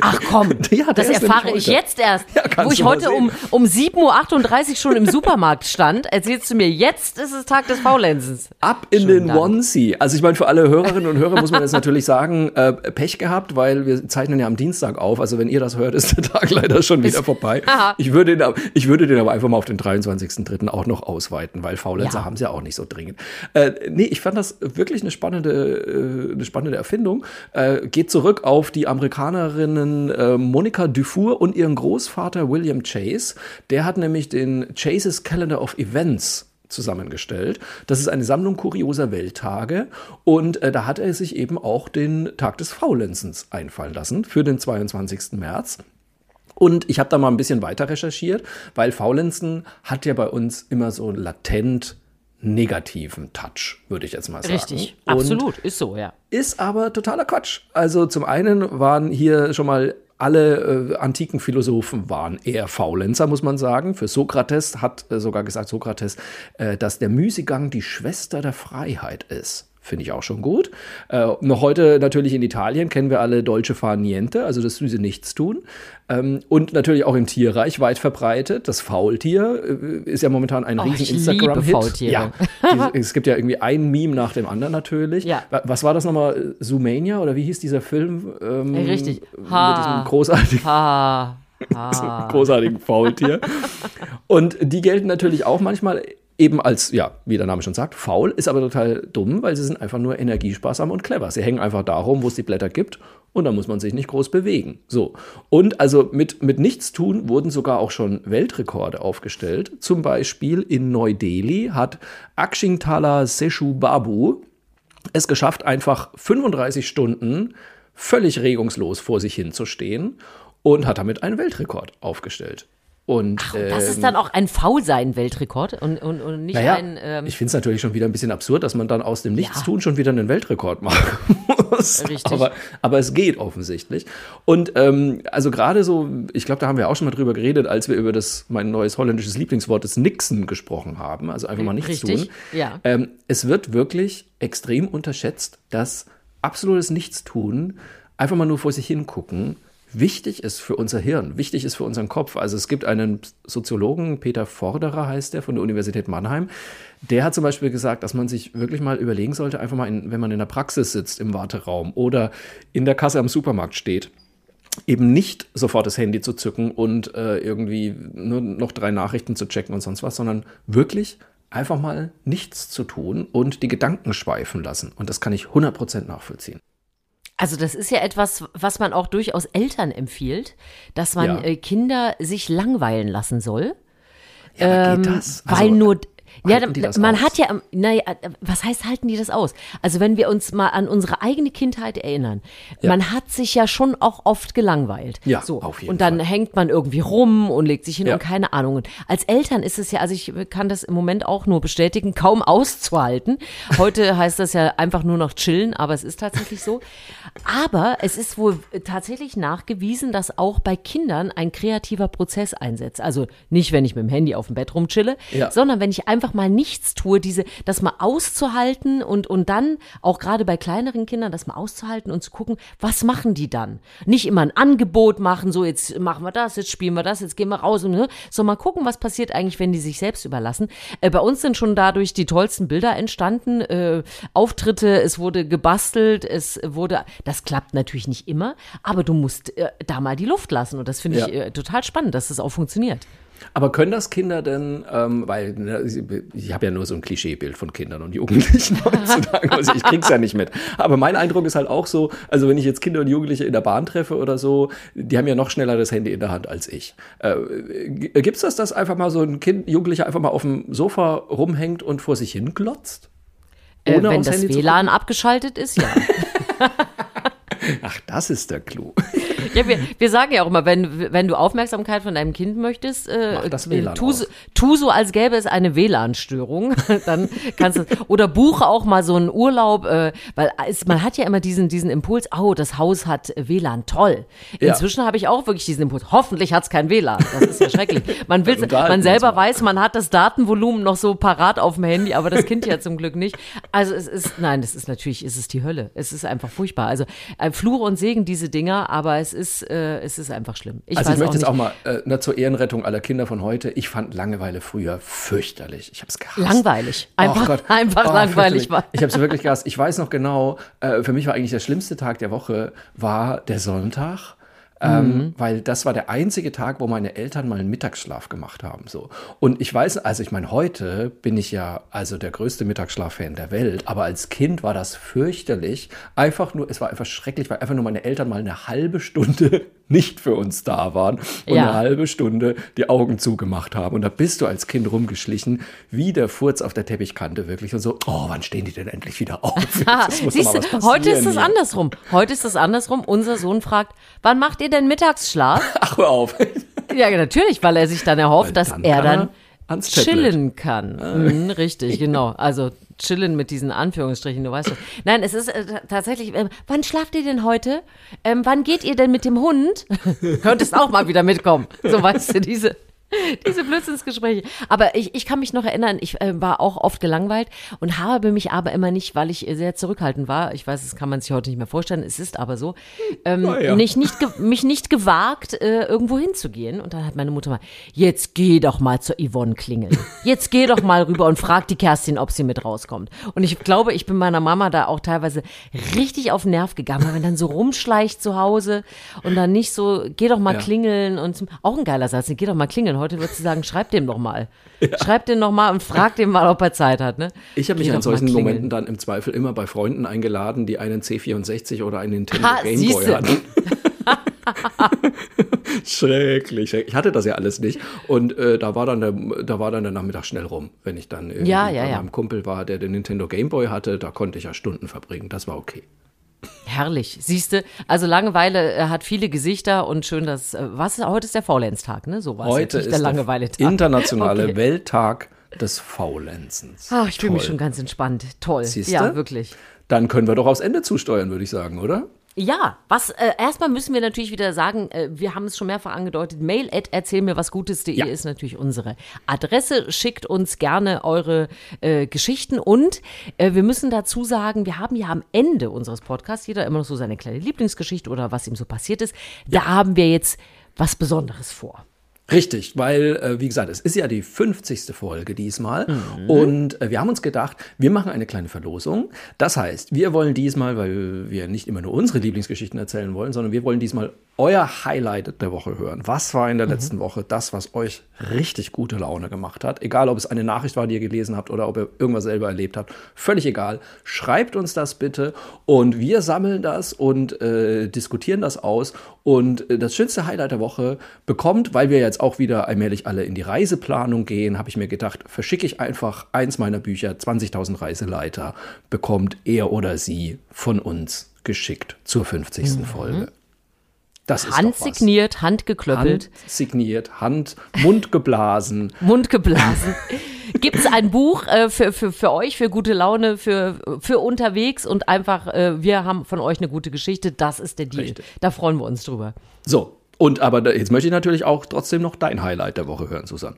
Ach komm, ja, das erfahre ich jetzt erst. Ja, wo ich heute um, um 7.38 Uhr schon im Supermarkt stand, erzählst du mir, jetzt ist es Tag des Faulenzens. Ab in Schön den. Onesie. Also ich meine, für alle Hörerinnen und Hörer muss man jetzt natürlich sagen, äh, Pech gehabt, weil wir zeichnen ja am Dienstag auf. Also wenn ihr das hört, ist der Tag leider schon wieder vorbei. Ich würde, den, ich würde den aber einfach mal auf den 23.03. auch noch ausweiten, weil Faulenzer ja. haben sie ja auch nicht so dringend. Äh, nee, ich fand das wirklich eine spannende, äh, eine spannende Erfindung. Äh, geht zurück auf die Amerikanerin Freundinnen äh, Monika Dufour und ihren Großvater William Chase. Der hat nämlich den Chase's Calendar of Events zusammengestellt. Das ist eine Sammlung kurioser Welttage und äh, da hat er sich eben auch den Tag des Faulenzens einfallen lassen für den 22. März. Und ich habe da mal ein bisschen weiter recherchiert, weil Faulenzen hat ja bei uns immer so latent negativen Touch, würde ich jetzt mal sagen. Richtig, Und absolut, ist so, ja. Ist aber totaler Quatsch. Also zum einen waren hier schon mal alle äh, antiken Philosophen waren eher Faulenzer, muss man sagen. Für Sokrates hat äh, sogar gesagt Sokrates, äh, dass der Müßiggang die Schwester der Freiheit ist. Finde ich auch schon gut. Äh, noch heute natürlich in Italien kennen wir alle Dolce far niente, also das süße Nichtstun. Ähm, und natürlich auch im Tierreich weit verbreitet. Das Faultier äh, ist ja momentan ein oh, riesen Instagram-Hit. Ja, es gibt ja irgendwie ein Meme nach dem anderen natürlich. Ja. Was war das nochmal? Zoomania oder wie hieß dieser Film? Ähm, Richtig. Ha. Mit diesem großartigen. Ha. Ha. großartigen Faultier. Und die gelten natürlich auch manchmal eben als, ja, wie der Name schon sagt, faul, ist aber total dumm, weil sie sind einfach nur energiesparsam und clever. Sie hängen einfach darum, wo es die Blätter gibt und da muss man sich nicht groß bewegen. So. Und also mit, mit nichts tun wurden sogar auch schon Weltrekorde aufgestellt. Zum Beispiel in Neu-Delhi hat Akshintala Seshu Babu es geschafft, einfach 35 Stunden völlig regungslos vor sich hinzustehen und hat damit einen Weltrekord aufgestellt. Und, Ach, das ähm, ist dann auch ein Faulsein-Weltrekord und, und, und nicht naja, ein. Ähm, ich finde es natürlich schon wieder ein bisschen absurd, dass man dann aus dem Nichtstun ja. schon wieder einen Weltrekord machen muss. Richtig. Aber, aber es geht offensichtlich. Und ähm, also gerade so, ich glaube, da haben wir auch schon mal drüber geredet, als wir über das mein neues holländisches Lieblingswort des Nixen gesprochen haben. Also einfach mal nichts Richtig. tun. Ja. Ähm, es wird wirklich extrem unterschätzt, dass absolutes Nichtstun, einfach mal nur vor sich hingucken, wichtig ist für unser Hirn, wichtig ist für unseren Kopf. Also es gibt einen Soziologen, Peter Forderer heißt der, von der Universität Mannheim, der hat zum Beispiel gesagt, dass man sich wirklich mal überlegen sollte, einfach mal, in, wenn man in der Praxis sitzt im Warteraum oder in der Kasse am Supermarkt steht, eben nicht sofort das Handy zu zücken und äh, irgendwie nur noch drei Nachrichten zu checken und sonst was, sondern wirklich einfach mal nichts zu tun und die Gedanken schweifen lassen. Und das kann ich 100% nachvollziehen. Also das ist ja etwas, was man auch durchaus Eltern empfiehlt, dass man ja. Äh, Kinder sich langweilen lassen soll. Ja, ähm, geht das? Also, weil nur ja, man aus? hat ja, naja, was heißt halten die das aus? Also wenn wir uns mal an unsere eigene Kindheit erinnern, ja. man hat sich ja schon auch oft gelangweilt. Ja, so. auf jeden Und dann Fall. hängt man irgendwie rum und legt sich hin ja. und keine Ahnung. Und als Eltern ist es ja, also ich kann das im Moment auch nur bestätigen, kaum auszuhalten. Heute heißt das ja einfach nur noch chillen, aber es ist tatsächlich so. Aber es ist wohl tatsächlich nachgewiesen, dass auch bei Kindern ein kreativer Prozess einsetzt. Also nicht, wenn ich mit dem Handy auf dem Bett rumchille, ja. sondern wenn ich einfach einfach mal nichts tue, diese, das mal auszuhalten und, und dann auch gerade bei kleineren Kindern das mal auszuhalten und zu gucken, was machen die dann? Nicht immer ein Angebot machen, so jetzt machen wir das, jetzt spielen wir das, jetzt gehen wir raus und ne, so mal gucken, was passiert eigentlich, wenn die sich selbst überlassen. Äh, bei uns sind schon dadurch die tollsten Bilder entstanden, äh, Auftritte, es wurde gebastelt, es wurde, das klappt natürlich nicht immer, aber du musst äh, da mal die Luft lassen und das finde ich ja. äh, total spannend, dass das auch funktioniert. Aber können das Kinder denn, ähm, weil ne, ich habe ja nur so ein Klischeebild von Kindern und Jugendlichen heutzutage, also ich krieg's ja nicht mit. Aber mein Eindruck ist halt auch so, also wenn ich jetzt Kinder und Jugendliche in der Bahn treffe oder so, die haben ja noch schneller das Handy in der Hand als ich. Äh, gibt's das, dass einfach mal so ein Kind, Jugendlicher einfach mal auf dem Sofa rumhängt und vor sich hin glotzt? Äh, wenn das Handy WLAN abgeschaltet ist, ja. Ach, das ist der Clou. Ja, wir, wir sagen ja auch immer, wenn, wenn du Aufmerksamkeit von deinem Kind möchtest, äh, das WLAN tu, so- tu so, als gäbe es eine WLAN-Störung. Dann kannst du oder buche auch mal so einen Urlaub, äh, weil es, man hat ja immer diesen, diesen Impuls, oh, das Haus hat WLAN, toll. Ja. Inzwischen habe ich auch wirklich diesen Impuls, hoffentlich hat es kein WLAN. Das ist ja schrecklich. Man, will, man selber weiß, man hat das Datenvolumen noch so parat auf dem Handy, aber das Kind ja zum Glück nicht. Also es ist, nein, das ist natürlich, es ist die Hölle. Es ist einfach furchtbar. Also äh, Fluch und Segen, diese Dinger, aber es ist, äh, es ist einfach schlimm. Ich Also ich möchte auch jetzt nicht. auch mal äh, ne, zur Ehrenrettung aller Kinder von heute. Ich fand Langeweile früher fürchterlich. Ich habe es gehasst. Langweilig. Ach Einfach, Gott. einfach Oh, langweilig war. Ich habe es wirklich gehasst. Ich weiß noch genau, äh, für mich war eigentlich der schlimmste Tag der Woche, war der Sonntag. Ähm, Mhm. Weil das war der einzige Tag, wo meine Eltern mal einen Mittagsschlaf gemacht haben. So. Und ich weiß, also ich meine, heute bin ich ja also der größte Mittagsschlaf-Fan der Welt, aber als Kind war das fürchterlich. Einfach nur, es war einfach schrecklich, weil einfach nur meine Eltern mal eine halbe Stunde nicht für uns da waren und Ja. eine halbe Stunde die Augen zugemacht haben. Und da bist du als Kind rumgeschlichen, wie der Furz auf der Teppichkante wirklich. Und so, oh, wann stehen die denn endlich wieder auf? Siehst du, heute ist es andersrum. Heute ist es andersrum. Unser Sohn fragt, wann macht ihr denn Mittagsschlaf? Ach, hör auf. ja, natürlich, weil er sich dann erhofft, Weil dass dann er dann ans Tablet. chillen kann. Mhm, richtig, genau. Also chillen mit diesen Anführungsstrichen, du weißt schon. Nein, es ist äh, tatsächlich, äh, wann schlaft ihr denn heute? Ähm, wann geht ihr denn mit dem Hund? Könntest auch mal wieder mitkommen. So weißt du, diese. Diese Blödsinnsgespräche. Aber ich, ich kann mich noch erinnern, ich äh, war auch oft gelangweilt und habe mich aber immer nicht, weil ich sehr zurückhaltend war, ich weiß, das kann man sich heute nicht mehr vorstellen, es ist aber so, ähm, Naja. nicht, nicht mich nicht gewagt, äh, irgendwo hinzugehen. Und dann hat meine Mutter mal, jetzt geh doch mal zur Yvonne klingeln. Jetzt geh doch mal rüber und frag die Kerstin, ob sie mit rauskommt. Und ich glaube, ich bin meiner Mama da auch teilweise richtig auf den Nerv gegangen, weil man dann so rumschleicht zu Hause und dann nicht so, geh doch mal Ja. klingeln und auch ein geiler Satz, geh doch mal klingeln. Heute würdest du sagen, schreib dem doch mal. Schreib dem noch mal und frag dem mal, ob er Zeit hat. Ne? Ich habe mich an solchen. Momenten dann im Zweifel immer bei Freunden eingeladen, die einen C64 oder einen Nintendo Ha, Game Boy siehste. hatten. schrecklich, schrecklich. Ich hatte das ja alles nicht. Und äh, da, war dann der, da war dann der Nachmittag schnell rum. Wenn ich dann irgendwie Ja, ja, bei ja. meinem Kumpel war, der den Nintendo Game Boy hatte, da konnte ich ja Stunden verbringen. Das war okay. Herrlich. Siehste, also Langeweile äh, hat viele Gesichter und schön, dass, äh, was, heute ist der Faulenztag, ne? So war Heute ist der der Langeweile-Tag. internationale Okay. Welttag des Faulenzens. Ach, ich fühle mich schon ganz entspannt. Toll. Siehste? Ja, wirklich. Dann können wir doch aufs Ende zusteuern, würde ich sagen, oder? Ja, was äh, erstmal müssen wir natürlich wieder sagen, äh, wir haben es schon mehrfach angedeutet, mail at erzähl mir was Gutes.de Ja. ist natürlich unsere Adresse. Schickt uns gerne eure äh, Geschichten und äh, wir müssen dazu sagen, wir haben ja am Ende unseres Podcasts jeder immer noch so seine kleine Lieblingsgeschichte oder was ihm so passiert ist. Da haben wir jetzt was Besonderes vor. Richtig, weil, äh, wie gesagt, es ist ja die 50. Folge diesmal. Mhm. Und äh, wir haben uns gedacht, wir machen eine kleine Verlosung. Das heißt, wir wollen diesmal, weil wir nicht immer nur unsere Lieblingsgeschichten erzählen wollen, sondern wir wollen diesmal euer Highlight der Woche hören. Was war in der letzten Woche das, was euch richtig gute Laune gemacht hat? Egal, ob es eine Nachricht war, die ihr gelesen habt oder ob ihr irgendwas selber erlebt habt. Völlig egal. Schreibt uns das bitte und wir sammeln das und äh, diskutieren das aus. Und äh, das schönste Highlight der Woche bekommt, weil wir jetzt auch wieder allmählich alle in die Reiseplanung gehen, habe ich mir gedacht, verschicke ich einfach eins meiner Bücher, 20.000 Reiseleiter, bekommt er oder sie von uns geschickt zur 50. Folge. Das ist. Handsigniert, handgeklöppelt, Hand signiert, Hand, Mund geblasen. Mund geblasen. Gibt es ein Buch äh, für, für, für euch, für gute Laune, für, für unterwegs und einfach, äh, wir haben von euch eine gute Geschichte, das ist der Deal. Richtig. Da freuen wir uns drüber. So, und aber da, jetzt möchte ich natürlich auch trotzdem noch dein Highlight der Woche hören, Susanne.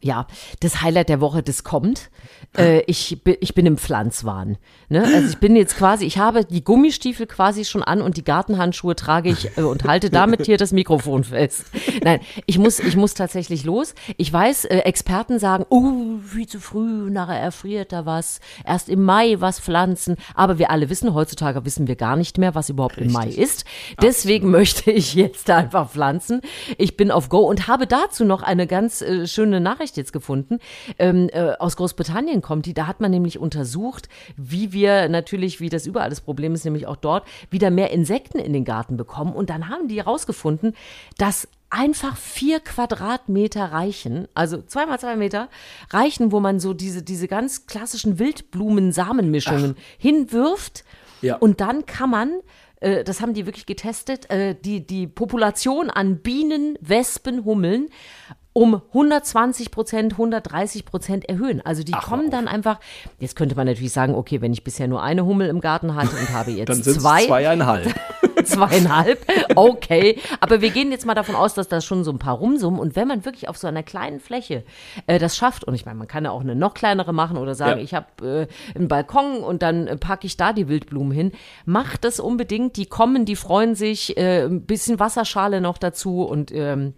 Ja, das Highlight der Woche, das kommt. Äh, ich, ich bin im Pflanzwahn. Ne? Also ich bin jetzt quasi, ich habe die Gummistiefel quasi schon an und die Gartenhandschuhe trage ich äh, und halte damit hier das Mikrofon fest. Nein, ich muss, ich muss tatsächlich los. Ich weiß, äh, Experten sagen, oh, viel zu früh, nachher erfriert da was. Erst im Mai was pflanzen. Aber wir alle wissen, heutzutage wissen wir gar nicht mehr, was überhaupt im Mai ist. Deswegen möchte ich jetzt einfach pflanzen. Ich bin auf Go und habe dazu noch eine ganz äh, schöne Nachricht jetzt gefunden. Ähm, äh, aus Großbritannien kommt die. Da hat man nämlich untersucht, wie wir natürlich, wie das überall das Problem ist, nämlich auch dort, wieder mehr Insekten in den Garten bekommen. Und dann haben die herausgefunden, dass einfach vier Quadratmeter reichen, also zweimal zwei Meter, reichen, wo man so diese, diese ganz klassischen Wildblumen-Samenmischungen hinwirft. Ja. Und dann kann man, äh, das haben die wirklich getestet, äh, die, die Population an Bienen, Wespen, Hummeln um 120 Prozent, 130 Prozent erhöhen. Also die kommen dann einfach, jetzt könnte man natürlich sagen, okay, wenn ich bisher nur eine Hummel im Garten hatte und habe jetzt Dann zwei, zweieinhalb. zweieinhalb, okay. Aber wir gehen jetzt mal davon aus, dass das schon so ein paar rumsummen. Und wenn man wirklich auf so einer kleinen Fläche äh, das schafft, und ich meine, man kann ja auch eine noch kleinere machen oder sagen, Ja. ich habe äh, einen Balkon und dann äh, packe ich da die Wildblumen hin, macht das unbedingt. Die kommen, die freuen sich, äh, ein bisschen Wasserschale noch dazu und ähm,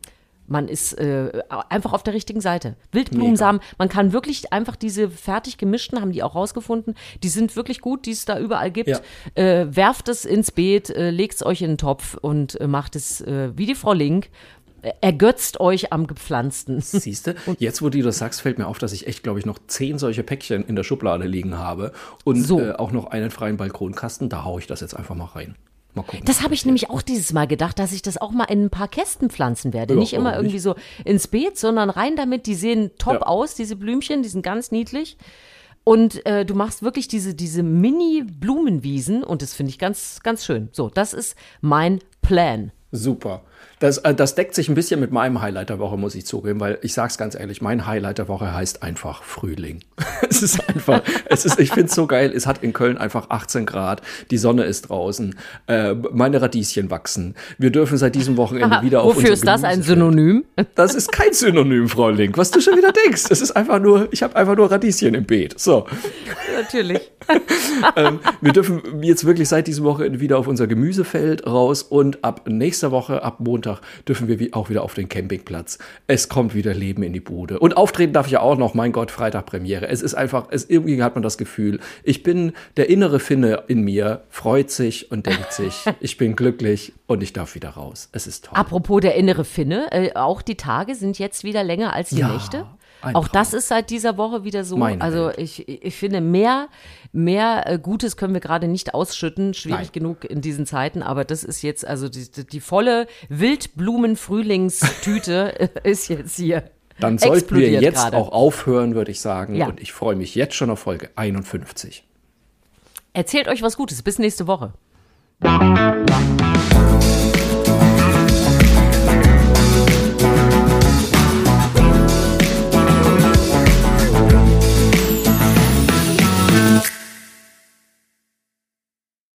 man ist äh, einfach auf der richtigen Seite. Wildblumensamen, man kann wirklich einfach diese fertig gemischten, haben die auch rausgefunden, die sind wirklich gut, die es da überall gibt. Ja. Äh, werft es ins Beet, äh, legt es euch in den Topf und äh, macht es äh, wie die Frau Link. Äh, ergötzt euch am Gepflanzten. Siehst du, jetzt wo du das sagst, fällt mir auf, dass ich echt, glaube ich, noch zehn solche Päckchen in der Schublade liegen habe und So. auch noch einen freien Balkonkasten. Da haue ich das jetzt einfach mal rein. Mal gucken. Das habe ich nämlich auch dieses Mal gedacht, dass ich das auch mal in ein paar Kästen pflanzen werde. Ja, nicht immer irgendwie so ins Beet, sondern rein damit. Die sehen top Ja. aus, diese Blümchen, die sind ganz niedlich. Und äh, du machst wirklich diese, diese Mini-Blumenwiesen und das finde ich ganz, ganz schön. So, das ist mein Plan. Super. Das, äh, das deckt sich ein bisschen mit meinem Highlight der Woche, muss ich zugeben, weil ich sag's ganz ehrlich, mein Highlight der Woche heißt einfach Frühling. es ist einfach, es ist, ich find's so geil. Es hat in Köln einfach 18 Grad, die Sonne ist draußen, äh, meine Radieschen wachsen. Wir dürfen seit diesem Wochenende wieder auf Wofür ist das ein. Synonym? Das ist kein Synonym, Frau Link, was du schon wieder denkst. Es ist einfach nur, ich habe einfach nur Radieschen im Beet. So. Natürlich. ähm, wir dürfen jetzt wirklich seit diesem Wochenende wieder auf unser Gemüsefeld raus und ab nächster Woche, ab Montag, dürfen wir auch wieder auf den Campingplatz. Es kommt wieder Leben in die Bude. Und auftreten darf ich ja auch noch, mein Gott, Freitag Premiere. Es ist einfach, es, irgendwie hat man das Gefühl, ich bin, der innere Finne in mir freut sich und denkt sich, ich bin glücklich und ich darf wieder raus. Es ist toll. Apropos der innere Finne, äh, auch die Tage sind jetzt wieder länger als die Ja, Nächte. Ein Auch das Traum. ist seit dieser Woche wieder so. Meine also Welt. ich, ich finde, mehr, mehr äh, Gutes können wir gerade nicht ausschütten. Schwierig Nein. genug in diesen Zeiten, aber das ist jetzt, also die, die, volle Wildblumen-Frühlingstüte ist jetzt hier. Dann sollten wir jetzt gerade. auch aufhören, würde ich sagen. Ja. Und ich freue mich jetzt schon auf Folge 51. Erzählt euch was Gutes. Bis nächste Woche.